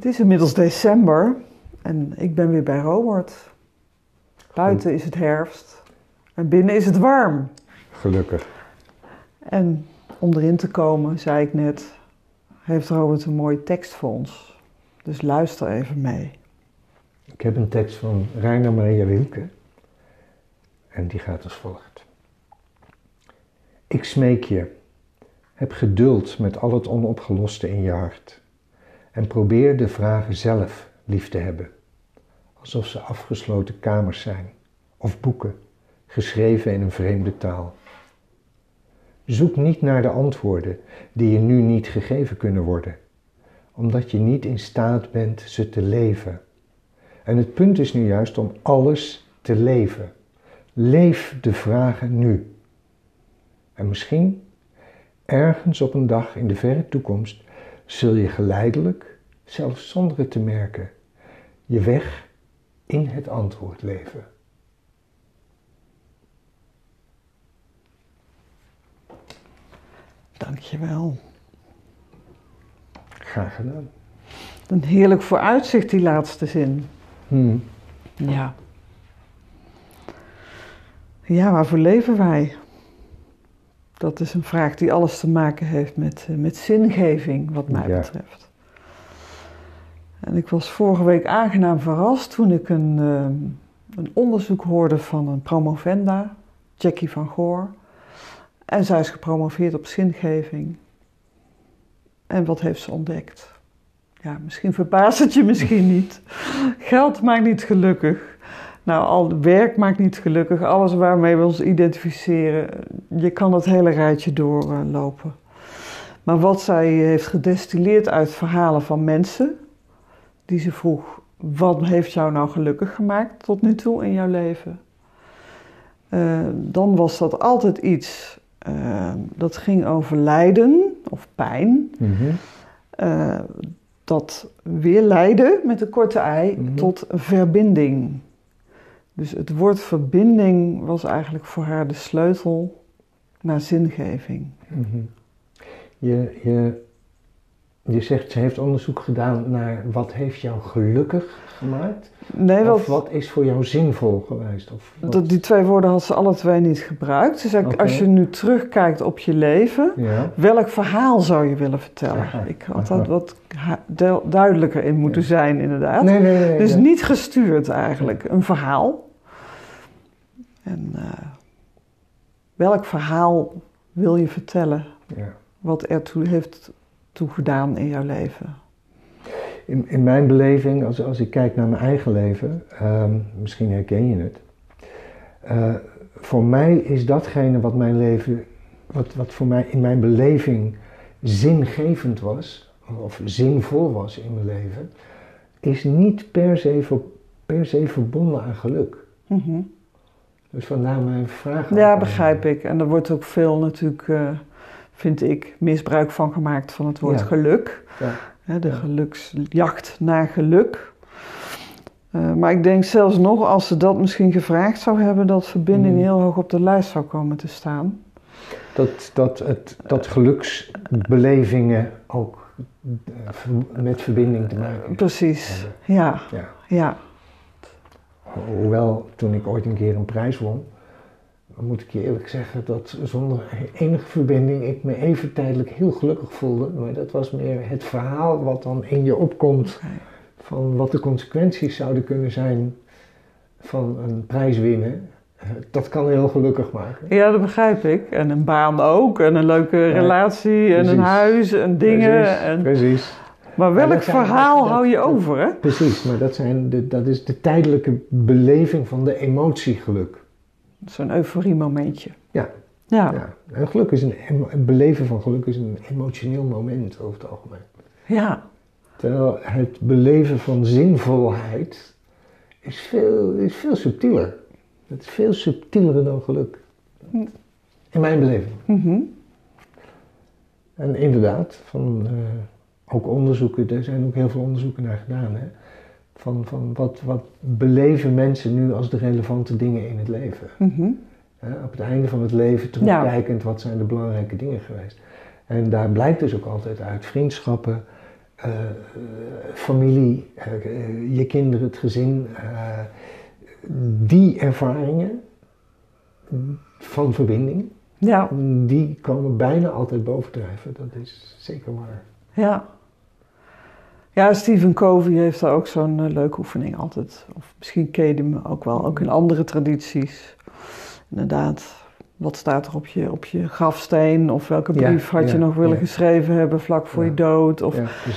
Het is inmiddels december en ik ben weer bij Robert. Buiten is het herfst en binnen is het warm. Gelukkig. En om erin te komen, zei ik net, heeft Robert een mooie tekst voor ons. Dus luister even mee. Ik heb een tekst van Rainer Maria Wilke en die gaat als volgt. Ik smeek je, heb geduld met al het onopgeloste in je hart en probeer de vragen zelf lief te hebben, alsof ze afgesloten kamers zijn of boeken, geschreven in een vreemde taal. Zoek niet naar de antwoorden die je nu niet gegeven kunnen worden, omdat je niet in staat bent ze te leven. En het punt is nu juist om alles te leven. Leef de vragen nu. En misschien, ergens op een dag in de verre toekomst, zul je geleidelijk, zelfs zonder het te merken, je weg in het antwoord leven. Dankjewel. Graag gedaan. Een heerlijk vooruitzicht, die laatste zin. Hmm. Ja. Ja, waarvoor leven wij? Dat is een vraag die alles te maken heeft met, eh, met zingeving, wat mij Ja. betreft. En ik was vorige week aangenaam verrast toen ik een, ehm, een onderzoek hoorde van een promovenda, Jackie van Goor. En zij is gepromoveerd op zingeving. En wat heeft ze ontdekt? Ja, misschien verbaast het je misschien niet. Geld maakt niet gelukkig. Nou, al werk maakt niet gelukkig. Alles waarmee we ons identificeren. Je kan het hele rijtje doorlopen. Maar wat zij heeft gedestilleerd uit verhalen van mensen. Die ze vroeg, wat heeft jou nou gelukkig gemaakt tot nu toe in jouw leven? Eh, dan was dat altijd iets eh, dat ging over lijden of pijn. Mhm. Eh, dat weer leidde met een korte ei Mhm. tot verbinding. Dus het woord verbinding was eigenlijk voor haar de sleutel naar zingeving. Mhm. Je, je, je zegt, ze heeft onderzoek gedaan naar wat heeft jou gelukkig gemaakt? Nee, wel, Of wat is voor jou zinvol geweest? Of wat- dat, die twee woorden had ze alle twee niet gebruikt. Ze zei, Oké. als je nu terugkijkt op je leven, Ja. welk verhaal zou je willen vertellen? Aha. Ik had dat wat duidelijker in moeten Ja. zijn, inderdaad. Nee, nee, nee. Dus niet gestuurd eigenlijk, een verhaal. En eh, welk verhaal wil je vertellen Ja. wat ertoe heeft toegedaan in jouw leven? In, in mijn beleving, als, als ik kijk naar mijn eigen leven, ehm, misschien herken je het. eh, voor mij is datgene wat mijn leven, wat, wat voor mij in mijn beleving zingevend was, of zinvol was in mijn leven, is niet per se, ver- per se verbonden aan geluk. Mhm. Dus vandaar mijn vraag. Ja, aan- begrijp ik. En er wordt ook veel natuurlijk, eh, vind ik, misbruik van gemaakt van het woord Ja. geluk. Ja. Hè, de Ja. geluksjacht naar geluk. Eh, maar ik denk zelfs nog, als ze dat misschien gevraagd zou hebben, dat verbinding Mm. heel hoog op de lijst zou komen te staan. Dat, dat, het, dat geluksbelevingen ook eh, met verbinding te maken Precies, Ja. ja. Hoewel, toen ik ooit een keer een prijs won, moet ik je eerlijk zeggen dat zonder enige verbinding ik me even tijdelijk heel gelukkig voelde. Maar dat was meer het verhaal wat dan in je opkomt van wat de consequenties zouden kunnen zijn van een prijs winnen. Dat kan heel gelukkig maken. Ja, dat begrijp ik. En een baan ook, en een leuke Ja, relatie, en een huis, en dingen. Precies, En... precies. Maar welk zijn- verhaal dat- hou je dat- over, hè? Precies, maar dat, zijn de, dat is de tijdelijke beleving van de emotiegeluk. Zo'n euforie-momentje. Ja. Ja, Ja. En geluk is een, het beleven van geluk is een emotioneel moment over het algemeen. ja. Terwijl het beleven van zinvolheid is veel, is veel subtieler. Het is veel subtieler dan geluk. In mijn beleving. Mhm. En inderdaad, van, eh, ook onderzoeken, er zijn ook heel veel onderzoeken naar gedaan. Hè? Van, van wat, wat beleven mensen nu als de relevante dingen in het leven? Mhm. Op het einde van het leven terugkijkend, wat zijn de belangrijke dingen geweest? En daar blijkt dus ook altijd uit vriendschappen, eh, familie, je kinderen, het gezin. die ervaringen van verbinding, ja. die komen bijna altijd bovendrijven. Dat is zeker waar. Ja. Ja, Stephen Covey heeft daar ook zo'n leuke oefening altijd. Of misschien ken je hem ook wel, ook in andere tradities. Inderdaad, wat staat er op je, op je grafsteen? Of welke brief had je nog willen geschreven hebben vlak voor je dood? Of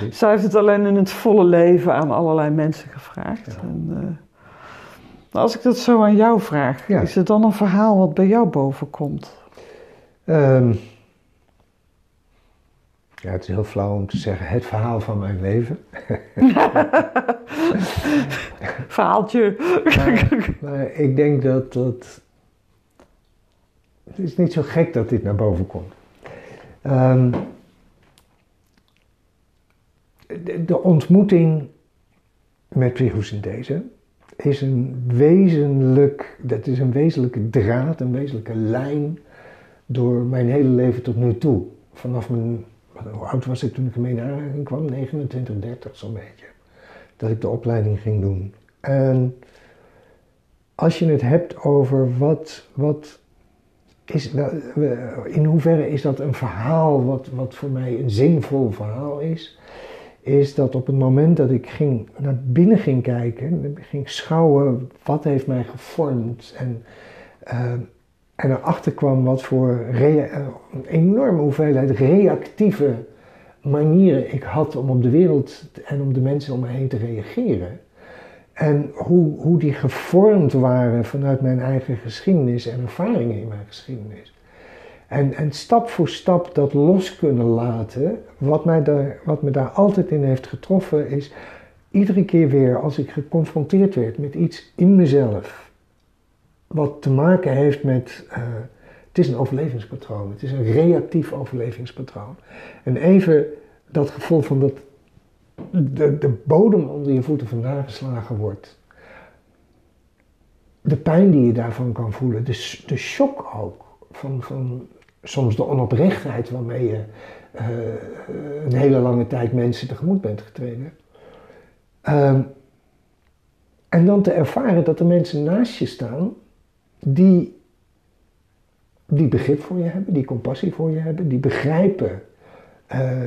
zij heeft het alleen in het volle leven aan allerlei mensen gevraagd. En, uh, als ik dat zo aan jou vraag, is het dan een verhaal wat bij jou bovenkomt? Um, ja, het is heel flauw om te zeggen het verhaal van mijn leven. Verhaaltje. maar, ik denk dat dat het is niet zo gek dat dit naar boven komt. Um, de, de, ontmoeting met psychosynthese is een wezenlijk, dat is een wezenlijke draad, een wezenlijke lijn door mijn hele leven tot nu toe. Vanaf mijn, hoe oud was ik toen ik ermee naar kwam? 29, 30 zo'n beetje. Dat ik de opleiding ging doen. En als je het hebt over wat, wat is, in hoeverre is dat een verhaal wat, wat voor mij een zinvol verhaal is? Is dat op het moment dat ik ging, naar binnen ging kijken, ging schouwen wat heeft mij gevormd en, uh, en erachter kwam wat voor een enorme hoeveelheid reactieve manieren ik had om op de wereld en om de mensen om me heen te reageren. En hoe, hoe die gevormd waren vanuit mijn eigen geschiedenis en ervaringen in mijn geschiedenis. En, en stap voor stap dat los kunnen laten. Wat, mij daar, wat me daar altijd in heeft getroffen is iedere keer weer als ik geconfronteerd werd met iets in mezelf. Wat te maken heeft met. Uh, het is een overlevingspatroon. Het is een reactief overlevingspatroon. En even dat gevoel van dat de, de bodem onder je voeten vandaan geslagen wordt. De pijn die je daarvan kan voelen, de, de shock ook, van, van soms de onoprechtheid waarmee je uh, een hele lange tijd mensen tegemoet bent getreden. Uh, en dan te ervaren dat er mensen naast je staan die, die begrip voor je hebben, die compassie voor je hebben, die begrijpen uh,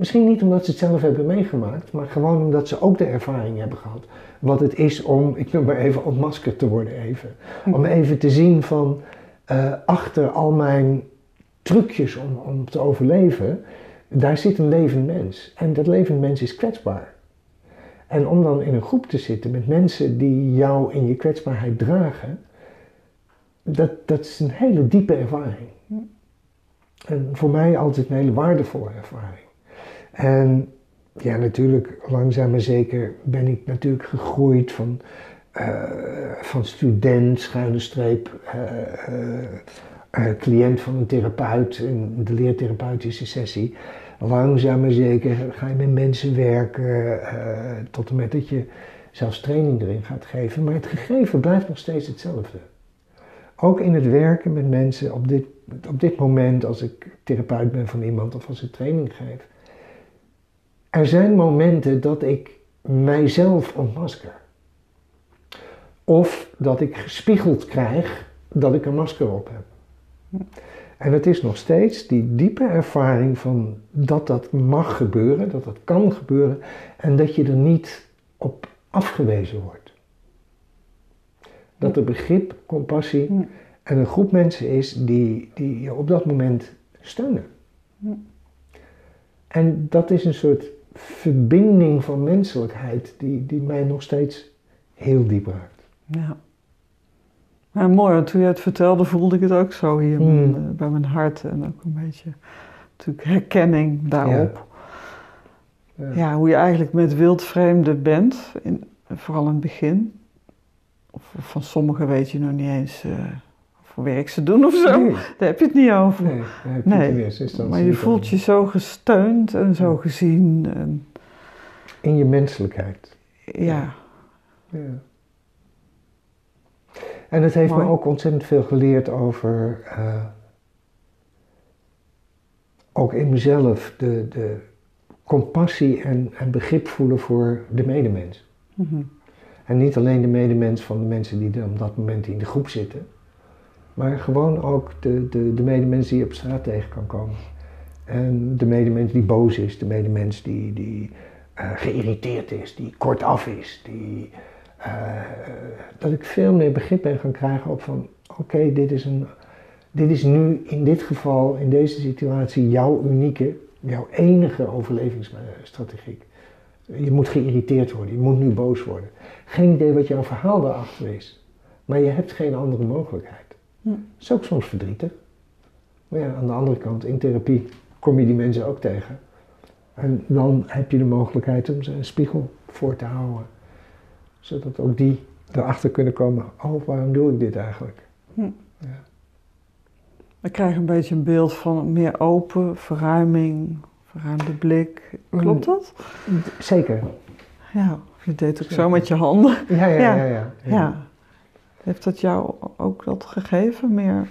Misschien niet omdat ze het zelf hebben meegemaakt, maar gewoon omdat ze ook de ervaring hebben gehad. Wat het is om, ik noem maar even, ontmaskerd te worden even. Om even te zien van, uh, achter al mijn trucjes om, om te overleven, daar zit een levend mens. En dat levend mens is kwetsbaar. En om dan in een groep te zitten met mensen die jou in je kwetsbaarheid dragen, dat, dat is een hele diepe ervaring. En voor mij altijd een hele waardevolle ervaring. En ja, natuurlijk, langzaam maar zeker ben ik natuurlijk gegroeid van, uh, van student, schuine streep, uh, uh, cliënt van een therapeut in de leertherapeutische sessie. Langzaam maar zeker ga je met mensen werken, tot en met dat je zelfs training erin gaat geven. Maar het gegeven blijft nog steeds hetzelfde. Ook in het werken met mensen op dit, op dit moment, als ik therapeut ben van iemand of als ik training geef er zijn momenten dat ik mijzelf ontmasker. Of dat ik gespiegeld krijg dat ik een masker op heb. En het is nog steeds die diepe ervaring van dat dat mag gebeuren, dat dat kan gebeuren en dat je er niet op afgewezen wordt. Dat er begrip, compassie en een groep mensen is die, die je op dat moment steunen. En dat is een soort verbinding van menselijkheid die, die mij nog steeds heel diep raakt. Ja. ja mooi, want toen je het vertelde voelde ik het ook zo hier hmm. eh, bij mijn hart en ook een beetje natuurlijk herkenning daarop. Ja, ja hoe je eigenlijk met wildvreemden bent, in, vooral in het begin. Of van sommigen weet je nog niet eens uh, voor werk ze doen of zo. Daar heb je het niet over. Nee, heb je niet Maar je voelt je zo gesteund en zo gezien. En... In je menselijkheid. Ja. ja. En het heeft me ook ontzettend veel geleerd over. Uh, ook in mezelf de, de compassie en, en begrip voelen voor de medemens. Mhm. En niet alleen de medemens van de mensen die er op dat moment in de groep zitten, maar gewoon ook de, de, de medemens die je op straat tegen kan komen. En de medemens die boos is, de medemens die, die eh, geïrriteerd is, die kortaf is, die, eh, dat ik veel meer begrip ben gaan krijgen op van oké, dit is een dit is nu in dit geval, in deze situatie, jouw unieke, jouw enige overlevingsstrategie. Je moet geïrriteerd worden, je moet nu boos worden. Geen idee wat jouw verhaal daarachter is. Maar je hebt geen andere mogelijkheid. Hm. Dat is ook soms verdrietig. Maar ja, aan de andere kant, in therapie kom je die mensen ook tegen. En dan heb je de mogelijkheid om ze een spiegel voor te houden. Zodat ook die erachter kunnen komen, oh, waarom doe ik dit eigenlijk? Hm. Ja. Ik krijg een beetje een beeld van meer open, verruiming, verruimde blik. Klopt dat? Zeker. Ja, je deed ook zo met je handen. Ja, ja, Ja. ja. ja, Ja. Heeft dat jou ook dat gegeven? Meer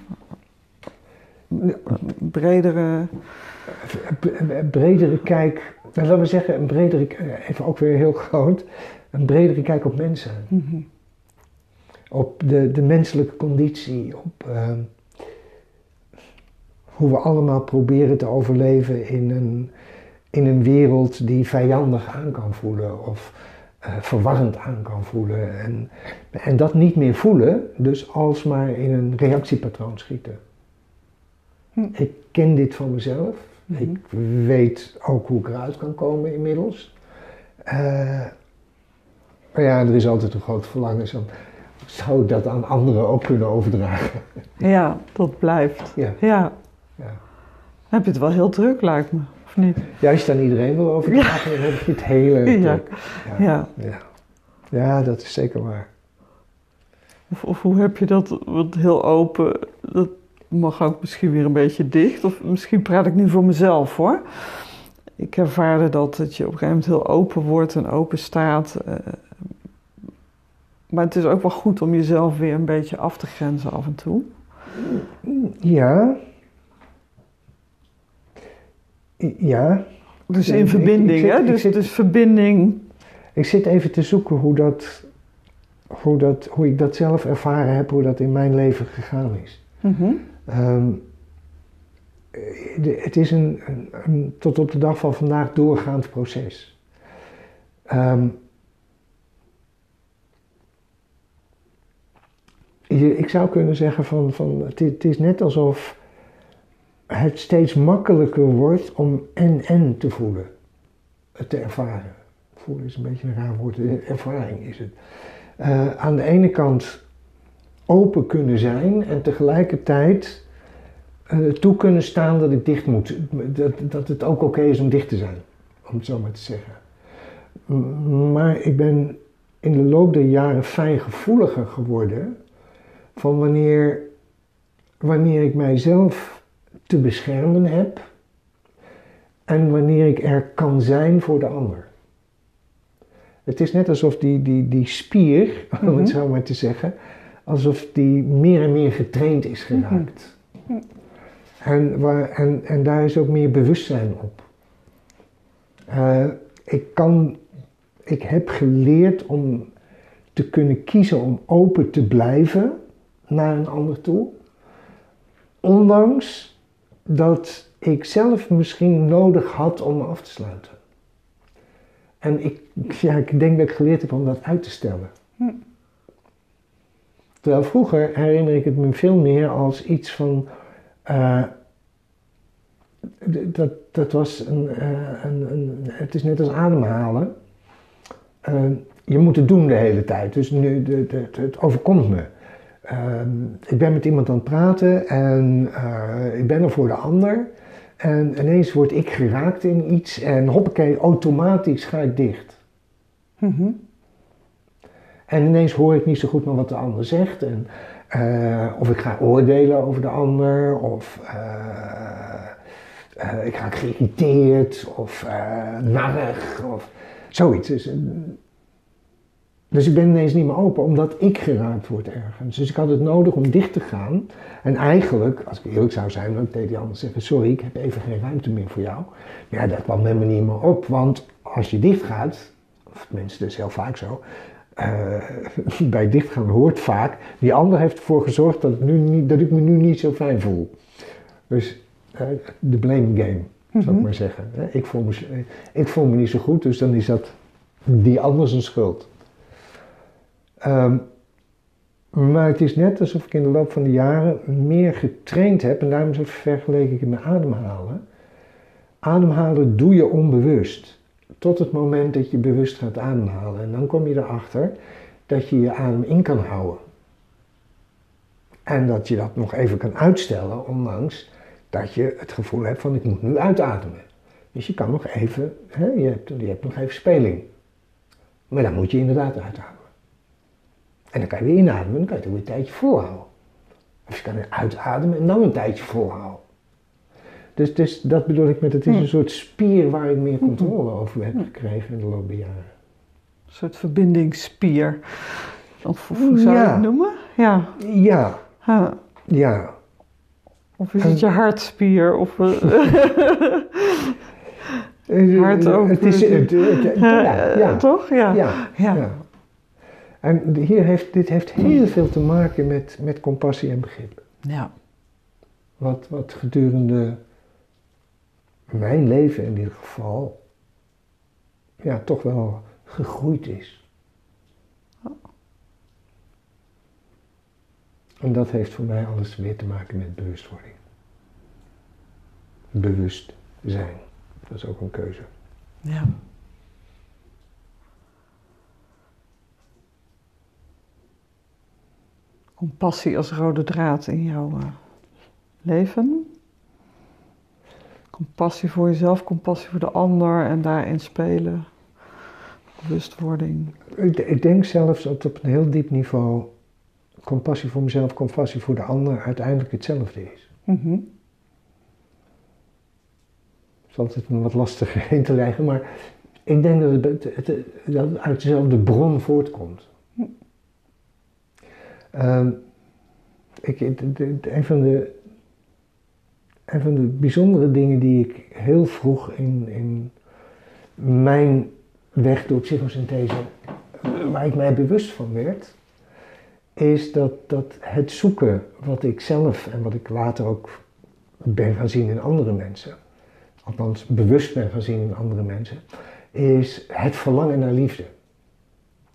bredere... Een bredere kijk, nou, laten we zeggen, een bredere, even ook weer heel groot, een bredere kijk op mensen. Mhm. Op de, de menselijke conditie, op eh, hoe we allemaal proberen te overleven in een, in een wereld die vijandig aan kan voelen of eh, verwarrend aan kan voelen. En, en dat niet meer voelen, dus alsmaar in een reactiepatroon schieten. Hm. Ik ken dit van mezelf. Mhm. Ik weet ook hoe ik eruit kan komen inmiddels. Eh, maar ja, er is altijd een groot verlangen. Zo, zou ik dat aan anderen ook kunnen overdragen? Ja, dat blijft. Ja. Ja. Ja. Heb je het wel heel druk, lijkt me, of niet? Ja, als je aan iedereen wil overdragen, dan heb je het hele Ja. druk. Ja. Ja. Ja. ja, dat is zeker waar. Of, of hoe heb je dat, wat heel open, dat mag ook misschien weer een beetje dicht. Of misschien praat ik nu voor mezelf hoor. Ik ervaarde dat, dat je op een gegeven moment heel open wordt en open staat. eh, maar het is ook wel goed om jezelf weer een beetje af te grenzen af en toe. Ja. Ja, Dus in verbinding, ik zit- hè? Dus, zit- dus verbinding. ik zit even te zoeken hoe, dat, hoe, dat, hoe ik dat zelf ervaren heb, hoe dat in mijn leven gegaan is. Mhm. Ehm, de- het is een, een, een tot op de dag van vandaag doorgaand proces. Ehm, je- ik zou kunnen zeggen van, van het is net alsof het steeds makkelijker wordt om en-en te voelen, het te ervaren. Voelen is een beetje een raar woord, de ervaring is het. Eh, aan de ene kant open kunnen zijn en tegelijkertijd eh, toe kunnen staan dat ik dicht moet. Dat, dat het ook oké is om dicht te zijn, om het zo maar te zeggen. Maar ik ben in de loop der jaren fijngevoeliger geworden van wanneer, wanneer ik mijzelf te beschermen heb en wanneer ik er kan zijn voor de ander. Het is net alsof die, die, die spier, om Mhm. het zo maar te zeggen, alsof die meer en meer getraind is geraakt. En, waar, en, en daar is ook meer bewustzijn op. Eh, ik, kan, ik heb geleerd om te kunnen kiezen om open te blijven naar een ander toe. Ondanks dat ik zelf misschien nodig had om me af te sluiten. En ik, ja, ik denk dat ik geleerd heb om dat uit te stellen. Hm. Terwijl vroeger herinner ik het me veel meer als iets van. eh, dat, dat was een, eh, een, een. Het is net als ademhalen. Eh, je moet het doen de hele tijd. Dus nu, de, de, het overkomt me. Ehm, ik ben met iemand aan het praten en eh, ik ben er voor de ander. En ineens word ik geraakt in iets en hoppakee, automatisch ga ik dicht. Mhm. En ineens hoor ik niet zo goed meer wat de ander zegt. En, eh, of ik ga oordelen over de ander. Of eh, ik raak geïrriteerd. Of narrig. Of zoiets. Dus, Dus ik ben ineens niet meer open omdat ik geraakt word ergens. Dus ik had het nodig om dicht te gaan. En eigenlijk, als ik eerlijk zou zijn, dan deed die ander zeggen: Sorry, ik heb even geen ruimte meer voor jou. Maar ja, dat kwam met me niet meer op. Want als je dicht gaat, of dat is heel vaak zo. Uh, bij dichtgaan hoort vaak, die ander heeft ervoor gezorgd dat, nu niet, dat ik me nu niet zo fijn voel. Dus uh, de blame game, mm -hmm. zou ik maar zeggen. Ik voel, me, ik voel me niet zo goed, dus dan is dat die ander zijn schuld. Um, maar het is net alsof ik in de loop van de jaren meer getraind heb, en daarom vergeleek ik het met ademhalen. Ademhalen doe je onbewust, tot het moment dat je bewust gaat ademhalen. En dan kom je erachter dat je je adem in kan houden. En dat je dat nog even kan uitstellen, ondanks dat je het gevoel hebt van ik moet nu uitademen. Dus je kan nog even, hè, je, hebt, je hebt nog even speling. Maar dan moet je inderdaad uitademen. En dan kan je weer inademen, dan kan je het weer een tijdje volhouden. Of je kan uitademen en dan een tijdje volhouden. Dus, dus dat bedoel ik met, het is een soort spier waar ik meer controle over heb gekregen in de loop der jaren. Een soort verbindingsspier. Of hoe zou je het noemen? Ja. Ja. Ha. Ja. Of is het je hartspier? Of, Hart ook. Het is, het, het, ja, ja. Toch? Ja. ja. En hier heeft, dit heeft heel veel te maken met, met compassie en begrip. Ja. Wat, wat gedurende mijn leven in ieder geval, ja, toch wel gegroeid is. En dat heeft voor mij alles weer te maken met bewustwording. Bewust zijn. Dat is ook een keuze. Ja. Compassie als rode draad in jouw uh, leven. Compassie voor jezelf, compassie voor de ander en daarin spelen. Bewustwording. Ik, ik denk zelfs dat op een heel diep niveau compassie voor mezelf, compassie voor de ander uiteindelijk hetzelfde is. Mm -hmm. Het is altijd een wat lastiger in te leggen, maar ik denk dat het, het, het, dat het uit dezelfde bron voortkomt. Um, ik, een, van de, van de bijzondere dingen die ik heel vroeg in, in mijn weg door psychosynthese, waar ik mij bewust van werd, is dat, dat het zoeken wat ik zelf en wat ik later ook ben gaan zien in andere mensen, althans bewust ben gaan zien in andere mensen, is het verlangen naar liefde.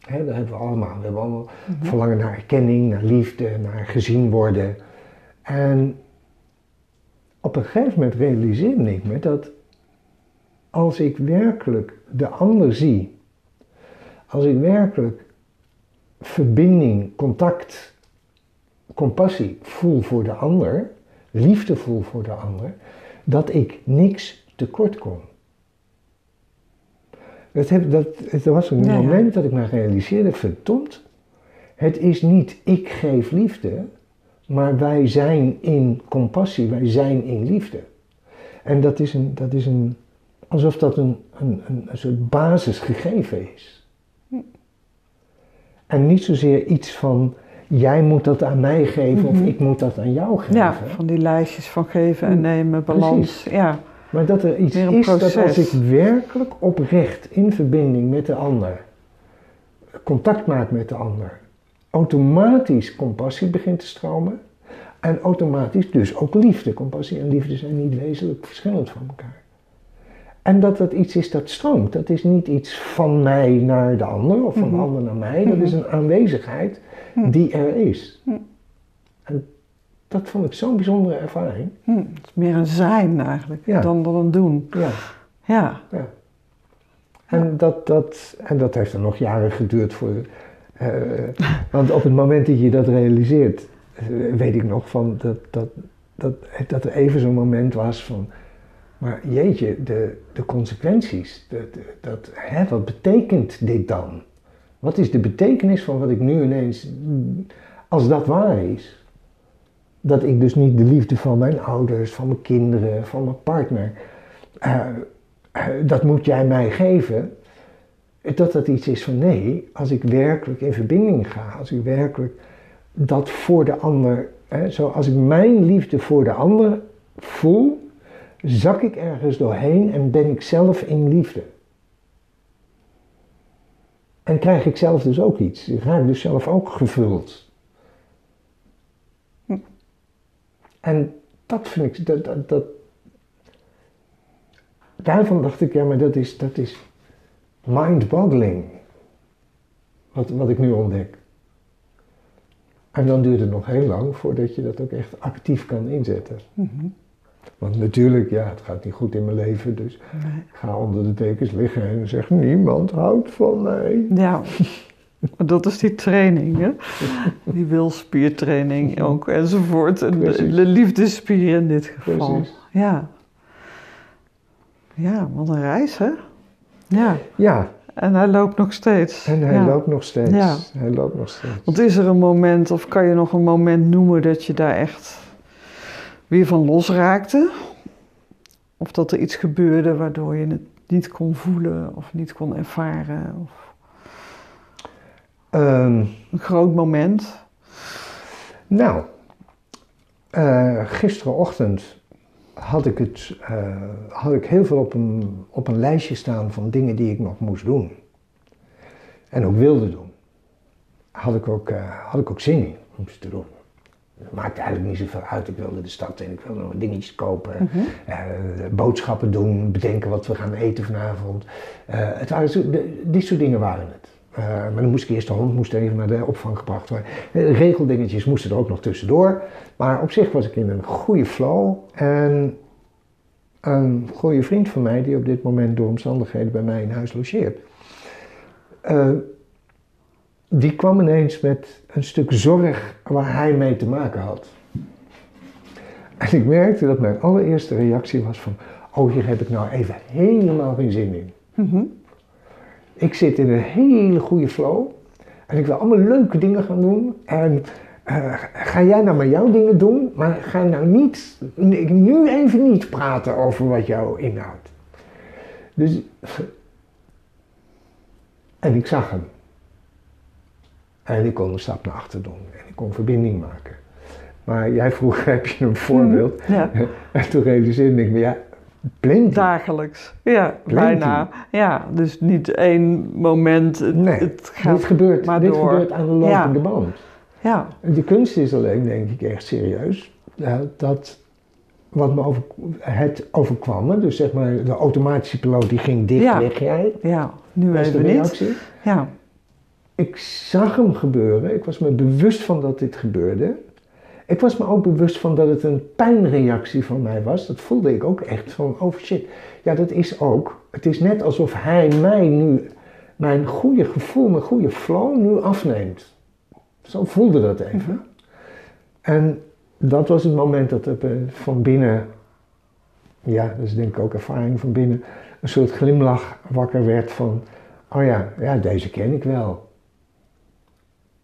He, dat hebben we allemaal. We hebben allemaal mhm. verlangen naar erkenning, naar liefde, naar gezien worden. En op een gegeven moment realiseerde ik me dat als ik werkelijk de ander zie, als ik werkelijk verbinding, contact, compassie voel voor de ander, liefde voel voor de ander, dat ik niks tekort kom. Dat, heb, dat, er was een moment dat ik me realiseerde, verdomd, het is niet ik geef liefde, maar wij zijn in compassie, wij zijn in liefde. En dat is, een, dat is een, alsof dat een, een, een, een soort basisgegeven is. En niet zozeer iets van, jij moet dat aan mij geven of mhm. ik moet dat aan jou geven. Ja, van die lijstjes van geven en nemen, balans. Ja. Maar dat er iets is dat als ik werkelijk oprecht in verbinding met de ander, contact maak met de ander, automatisch compassie begint te stromen. En automatisch dus ook liefde. Compassie en liefde zijn niet wezenlijk verschillend van elkaar. En dat dat iets is dat stroomt. Dat is niet iets van mij naar de ander of van de mhm. ander naar mij. Dat is mhm. een aanwezigheid mhm. die er is. Dat vond ik zo'n bijzondere ervaring. Hm, het is meer een zijn eigenlijk dan, dan een doen. Ja. Ja. ja. En, Dat, dat, en dat heeft er nog jaren geduurd voor. Uh, want op het moment dat je dat realiseert, eh, weet ik nog van dat, dat, dat, dat er even zo'n moment was van. Maar jeetje, de, de consequenties. Dat, dat, hè, wat betekent dit dan? Wat is de betekenis van wat ik nu ineens. Als dat waar is, dat ik dus niet de liefde van mijn ouders, van mijn kinderen, van mijn partner, uh, uh, dat moet jij mij geven. Dat dat iets is van nee, als ik werkelijk in verbinding ga, als ik werkelijk dat voor de ander, hè, zo als ik mijn liefde voor de ander voel, zak ik ergens doorheen en ben ik zelf in liefde. En krijg ik zelf dus ook iets. Raak ik dus zelf ook gevuld. Hm. En dat vind ik, dat, dat, dat, daarvan dacht ik, ja, maar dat is, dat is mind-boggling. Wat, wat ik nu ontdek. En dan duurt het nog heel lang voordat je dat ook echt actief kan inzetten. Mhm. Want natuurlijk, ja, het gaat niet goed in mijn leven, dus Nee. ik ga onder de tekens liggen en zeg niemand houdt van mij. Ja, dat is die training, hè? Die wilspiertraining ook, enzovoort. En de, liefdespier in dit geval. Precies. Ja. Ja, wat een reis, hè? Ja, Ja, en hij loopt nog steeds. en hij ja. loopt nog steeds. Ja. Hij loopt nog steeds. Want is er een moment, of kan je nog een moment noemen dat je daar echt weer van losraakte? Of dat er iets gebeurde waardoor je het niet kon voelen of niet kon ervaren? Of Ehm, een groot moment? nou, eh, gisterenochtend had ik, het, eh, had ik heel veel op een, op een lijstje staan van dingen die ik nog moest doen. En ook wilde doen. Had ik ook, eh, had ik ook zin in om ze te doen. Het maakte eigenlijk niet zoveel uit. Ik wilde de stad in, ik wilde nog wat dingetjes kopen, eh, boodschappen doen, bedenken wat we gaan eten vanavond. Het waren dit soort dingen waren het. Eh, maar dan moest ik eerst de hond moest even naar de opvang gebracht worden. Eh, regeldingetjes moesten er ook nog tussendoor. Maar op zich was ik in een goede flow. En een goede vriend van mij, die op dit moment door omstandigheden bij mij in huis logeert. eh, die kwam ineens met een stuk zorg waar hij mee te maken had. En ik merkte dat mijn allereerste reactie was van... Oh, hier heb ik nou even helemaal geen zin in. Mhm. Ik zit in een hele goede flow. En ik wil allemaal leuke dingen gaan doen. En eh, ga jij nou maar jouw dingen doen. Maar ga nou niet, nu even niet praten over wat jou inhoudt. Dus... En ik zag hem. En ik kon een stap naar achter doen. En ik kon verbinding maken. Maar jij vroeg, heb je een voorbeeld? Ja, En toen realiseerde ik me, ja, plenty. dagelijks. Ja, bijna. Ja, dus niet één moment. Het, Nee, het gaat dit gebeurt, maar dit door. gebeurt aan de lopende Ja. band. Ja, De kunst is alleen, denk ik, echt serieus. ja, dat wat me over, het overkwam, me, dus zeg maar de automatische piloot die ging dicht, Ja. weg jij. ja. Nu de even niet. Ja, Ik zag hem gebeuren. Ik was me bewust van dat dit gebeurde. Ik was me ook bewust van dat het een pijnreactie van mij was. Dat voelde ik ook echt van, oh shit. Ja, dat is ook. Het is net alsof hij mij nu, mijn goede gevoel, mijn goede flow nu afneemt. Zo voelde dat even. En dat was het moment dat er eh, van binnen, ja, dat is denk ik ook ervaring van binnen, een soort glimlach wakker werd van, oh ja, ja, deze ken ik wel.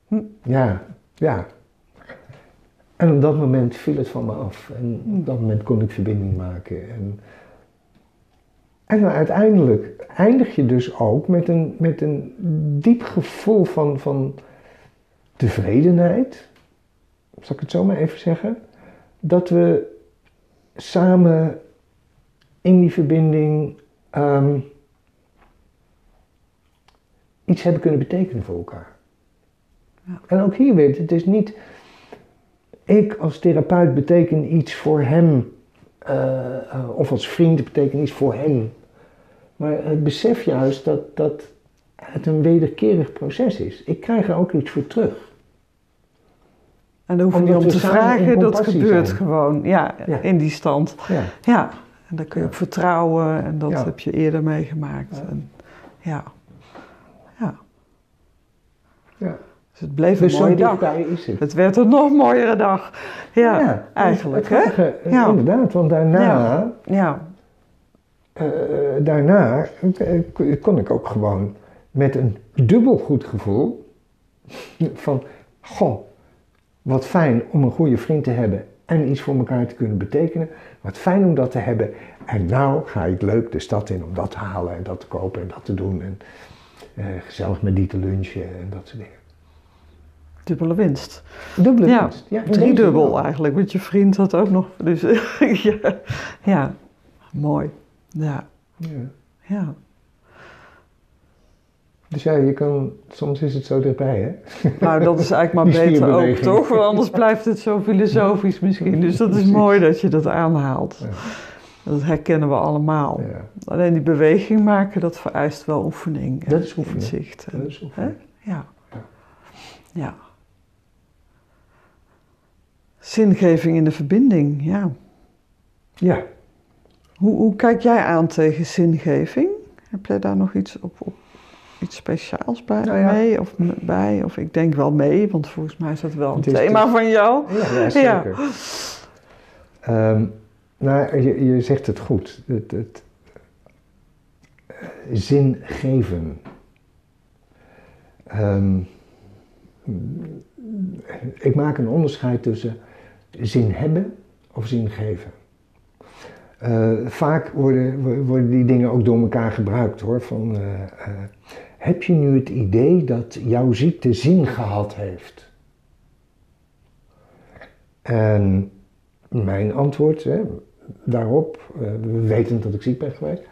Hm. Ja, ja. En op dat moment viel het van me af. En op dat moment kon ik verbinding maken. En, en dan uiteindelijk eindig je dus ook met een, met een diep gevoel van, van tevredenheid. Zal ik het zo maar even zeggen? Dat we samen in die verbinding ehm, iets hebben kunnen betekenen voor elkaar. Ja. En ook hier weer, het is niet ik als therapeut beteken iets voor hem, eh, eh, of als vriend beteken iets voor hem. Maar het besef juist dat, dat het een wederkerig proces is. Ik krijg er ook iets voor terug. en dan hoef je niet om te vragen, dat gebeurt zijn. gewoon. Ja, Ja. in die stand. Ja. Ja, en daar kun je Ja. op vertrouwen en dat heb je eerder meegemaakt. Ja. En, ja. ja. Dus het bleef Dus een zo mooie dag. is het. Het werd een nog mooiere dag. Ja, eigenlijk. Hè? Ja. Inderdaad, want daarna, Ja. Ja, eh, daarna eh, kon ik ook gewoon met een dubbel goed gevoel van, goh, wat fijn om een goede vriend te hebben en iets voor elkaar te kunnen betekenen. Wat fijn om dat te hebben. En nou ga ik leuk de stad in om dat te halen en dat te kopen en dat te doen. En eh, gezellig met die te lunchen en dat soort dingen. Dubbele winst. Dubbele Ja, winst. Ja, Driedubbel eigenlijk, want je vriend had ook nog. Dus ja, ja, mooi. Ja, Ja. ja. Dus ja, je kan, soms is het zo dichtbij, hè? Nou, dat is eigenlijk maar beter ook, toch? Want anders blijft het zo filosofisch misschien. Dus dat is mooi dat je dat aanhaalt. Dat herkennen we allemaal. Ja, Alleen die beweging maken, dat vereist wel oefening. en Dat is oefening. Inzicht. dat is oefening. Ja. Ja. Ja. Zingeving in de verbinding, ja. Ja, Hoe, hoe kijk jij aan tegen zingeving? Heb jij daar nog iets op, op iets speciaals bij, Nou ja. mee of bij? Of ik denk wel mee, want volgens mij is dat wel een thema dus- van jou. ja, ja zeker. Ehm, nou, je, je zegt het goed. Het, het, eh, zin geven. Ehm, ik maak een onderscheid tussen zin hebben of zin geven. Eh, vaak worden, wo- worden die dingen ook door elkaar gebruikt hoor. Van, eh, eh, heb je nu het idee dat jouw ziekte zin gehad heeft? En mijn antwoord hè, daarop, eh, wetend dat ik ziek ben geweest,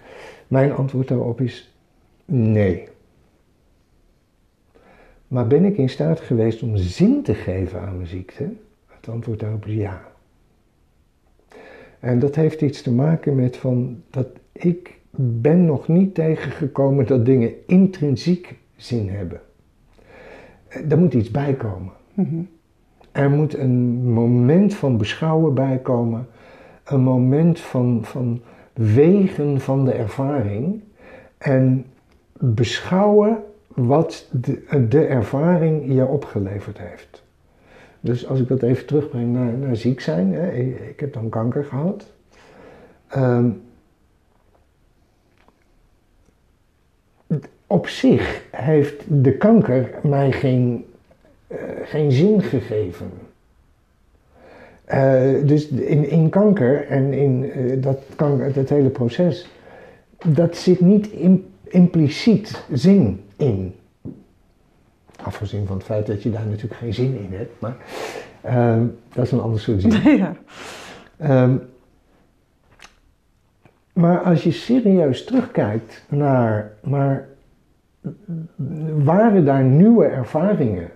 mijn antwoord daarop is nee. Maar ben ik in staat geweest om zin te geven aan mijn ziekte? Het antwoord daarop is ja. En dat heeft iets te maken met van dat ik ben nog niet tegengekomen dat dingen intrinsiek zin hebben. Eh, Daar moet iets bij komen. Mhm. Er moet een moment van beschouwen bij komen, een moment van, van wegen van de ervaring en beschouwen wat de, de ervaring je opgeleverd heeft. Dus als ik dat even terugbreng naar, naar ziek zijn, hè, ik, heb dan kanker gehad. Ehm, op zich heeft de kanker mij geen eh, geen zin gegeven. Eh, dus in, in kanker en in eh, dat, kanker, dat hele proces, dat zit niet im- impliciet zin in. Afgezien van het feit dat je daar natuurlijk geen zin in hebt, maar ehm, dat is een ander soort zin. ja. Ehm, maar als je serieus terugkijkt naar, maar waren daar nieuwe ervaringen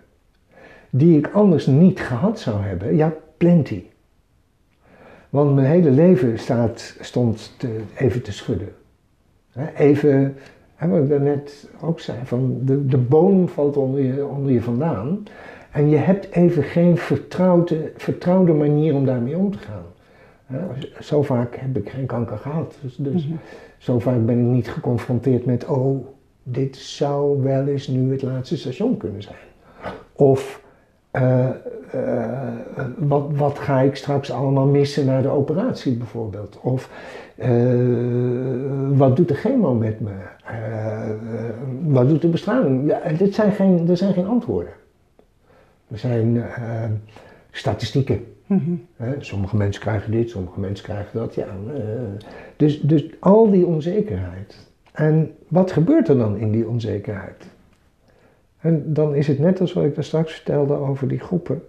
die ik anders niet gehad zou hebben? Ja, plenty. Want mijn hele leven staat, stond te, even te schudden. Even, hè, wat ik daarnet ook zei, van de, de boom valt onder je, onder je vandaan. En je hebt even geen vertrouwde, vertrouwde manier om daarmee om te gaan. Zo vaak heb ik geen kanker gehad. Dus, dus Mhm. zo vaak ben ik niet geconfronteerd met, oh, dit zou wel eens nu het laatste station kunnen zijn. Of eh, eh, wat, wat ga ik straks allemaal missen na de operatie bijvoorbeeld? Of eh, wat doet de chemo met me? Wat doet de bestraling? Ja, dit zijn geen, er zijn geen antwoorden. Er zijn eh, statistieken. Mhm. Hè, sommige mensen krijgen dit, sommige mensen krijgen dat. Ja, eh, dus, dus al die onzekerheid. En wat gebeurt er dan in die onzekerheid? En dan is het net als wat ik daar straks vertelde over die groepen,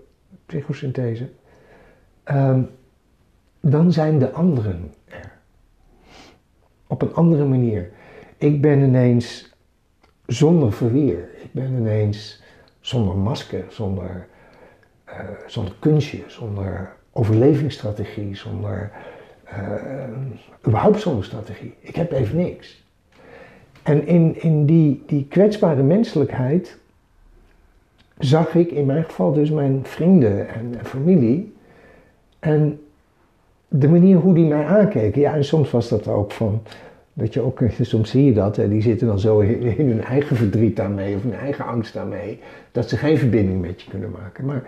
psychosynthese. Ehm, dan zijn de anderen er. Op een andere manier. Ik ben ineens zonder verweer. Ik ben ineens zonder masker, zonder eh, zonder kunstje, zonder overlevingsstrategie, zonder eh, überhaupt zonder strategie. Ik heb even niks. En in, in die, die kwetsbare menselijkheid zag ik in mijn geval dus mijn vrienden en, familie en de manier hoe die mij aankeken. Ja, en soms was dat ook van, dat je ook, soms zie je dat, die zitten dan zo in, in hun eigen verdriet daarmee of hun eigen angst daarmee, dat ze geen verbinding met je kunnen maken. Maar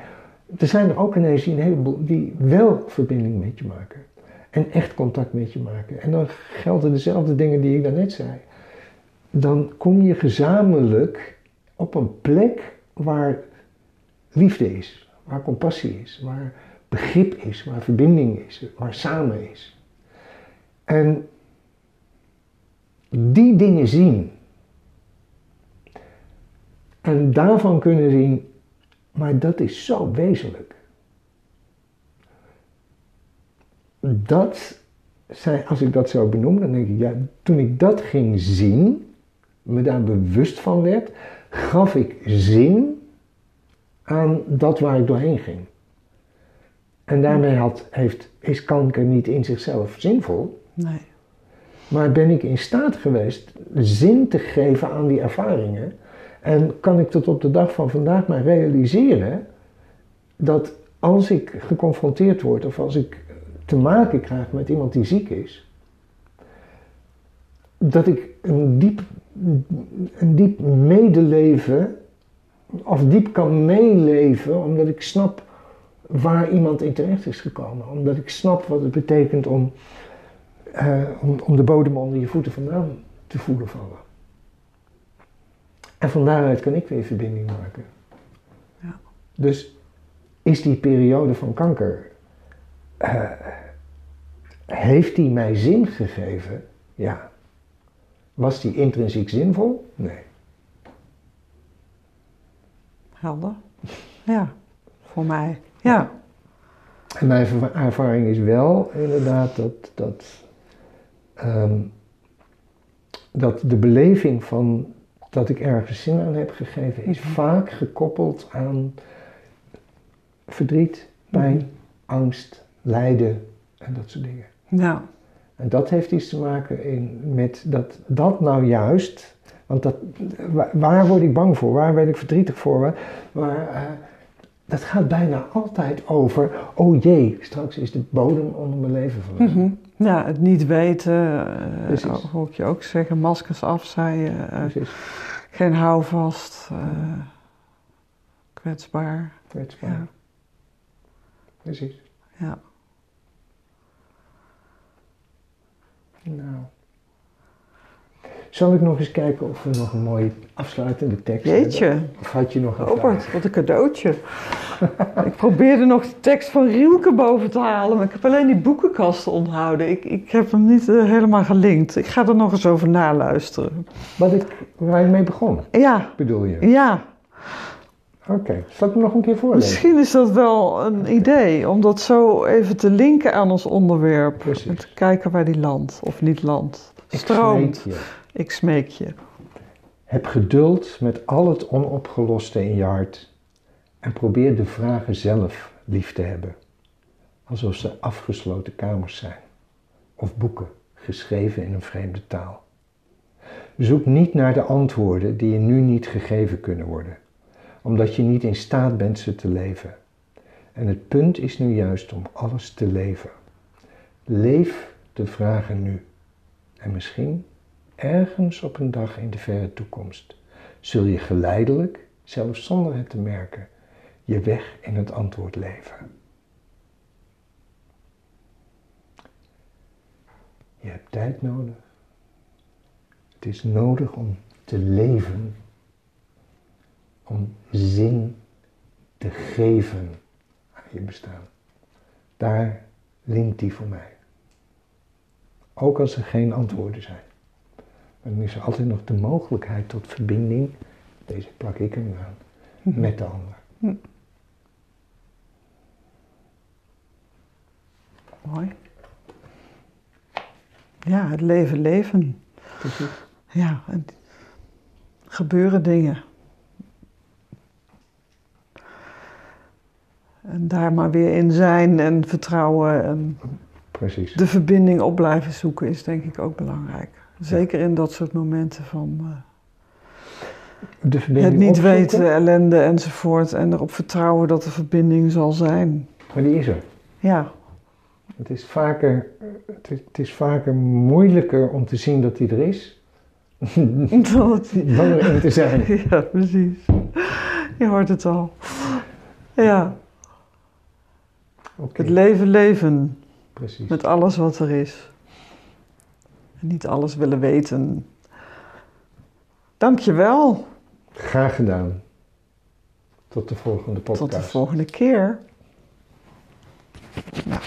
er zijn er ook ineens die een heleboel die wel verbinding met je maken. En echt contact met je maken. En dan gelden dezelfde dingen die ik daarnet zei. Dan kom je gezamenlijk op een plek waar liefde is, waar compassie is, waar begrip is, waar verbinding is, waar samen is. En die dingen zien En daarvan kunnen zien, maar dat is zo wezenlijk. Dat als ik dat zo benoem, dan denk ik, ja, toen ik dat ging zien, me daar bewust van werd, gaf ik zin aan dat waar ik doorheen ging. En daarmee had, heeft, is kanker niet in zichzelf zinvol. Nee. Maar ben ik in staat geweest zin te geven aan die ervaringen. En kan ik tot op de dag van vandaag maar realiseren dat als ik geconfronteerd word of als ik te maken krijg met iemand die ziek is, dat ik een diep, een diep medeleven of diep kan meeleven omdat ik snap waar iemand in terecht is gekomen. Omdat ik snap wat het betekent om, uh, om, om de bodem onder je voeten vandaan te voelen vallen. En van daaruit kan ik weer verbinding maken. Ja. Dus is die periode van kanker, uh, heeft die mij zin gegeven? Ja. Was die intrinsiek zinvol? Nee. Helder. Ja, voor mij. Ja. En mijn ervaring is wel inderdaad dat, dat, um, dat de beleving van dat ik ergens zin aan heb gegeven, is vaak gekoppeld aan verdriet, pijn, mm angst, lijden en dat soort dingen. Ja. En dat heeft iets te maken in, met dat, dat nou juist, want dat, waar word ik bang voor, waar ben ik verdrietig voor, waar, uh, dat gaat bijna altijd over, oh jee, straks is de bodem onder mijn leven verlegd. Mm Ja, het niet weten, uh, hoor ik je ook zeggen, maskers af, zei je. Uh, geen houvast, uh, kwetsbaar. Kwetsbaar. Ja. Precies. Ja. Nou. Zal ik nog eens kijken of we nog een mooie afsluitende tekst Jeetje. hebben? Of had je nog een Robert, vraag? wat een cadeautje. ik probeerde nog de tekst van Rielke boven te halen, maar ik heb alleen die boekenkasten onthouden. Ik, ik heb hem niet uh, helemaal gelinkt. Ik ga er nog eens over naluisteren. Wat ik, waar ik mee begon, Ja, bedoel je? ja. Oké, zal ik hem nog een keer voorlezen? Misschien is dat wel een idee, om dat zo even te linken aan ons onderwerp. Precies. En te kijken waar die landt of niet landt. Ik Stroomt. je. Ik smeek je. Heb geduld met al het onopgeloste in je hart en probeer de vragen zelf lief te hebben, alsof ze afgesloten kamers zijn of boeken geschreven in een vreemde taal. Zoek niet naar de antwoorden die je nu niet gegeven kunnen worden, omdat je niet in staat bent ze te leven. En het punt is nu juist om alles te leven. Leef de vragen nu. En misschien ergens op een dag in de verre toekomst zul je geleidelijk, zelfs zonder het te merken, je weg in het antwoord leven. Je hebt tijd nodig. Het is nodig om te leven, om zin te geven aan je bestaan. Daar linkt die voor mij. Ook als er geen antwoorden zijn. Dan is er altijd nog de mogelijkheid tot verbinding, deze plak ik er nu aan, met de ander. Mooi. Ja, het leven leven. Precies. Ja, en gebeuren dingen. En daar maar weer in zijn en vertrouwen en Precies. de verbinding op blijven zoeken is denk ik ook belangrijk. Zeker in dat soort momenten van eh, De verbinding het niet opzoeken, weten, ellende enzovoort. En erop vertrouwen dat de verbinding zal zijn. Maar die is er. Ja, Het is vaker, het is, het is vaker moeilijker om te zien dat die er is, dat, dan erin te zijn. ja, precies. Je hoort het al. Ja, het leven leven precies. met alles wat er is. Niet alles willen weten. Dank je wel. Graag gedaan. Tot de volgende podcast. Tot de volgende keer. Nou.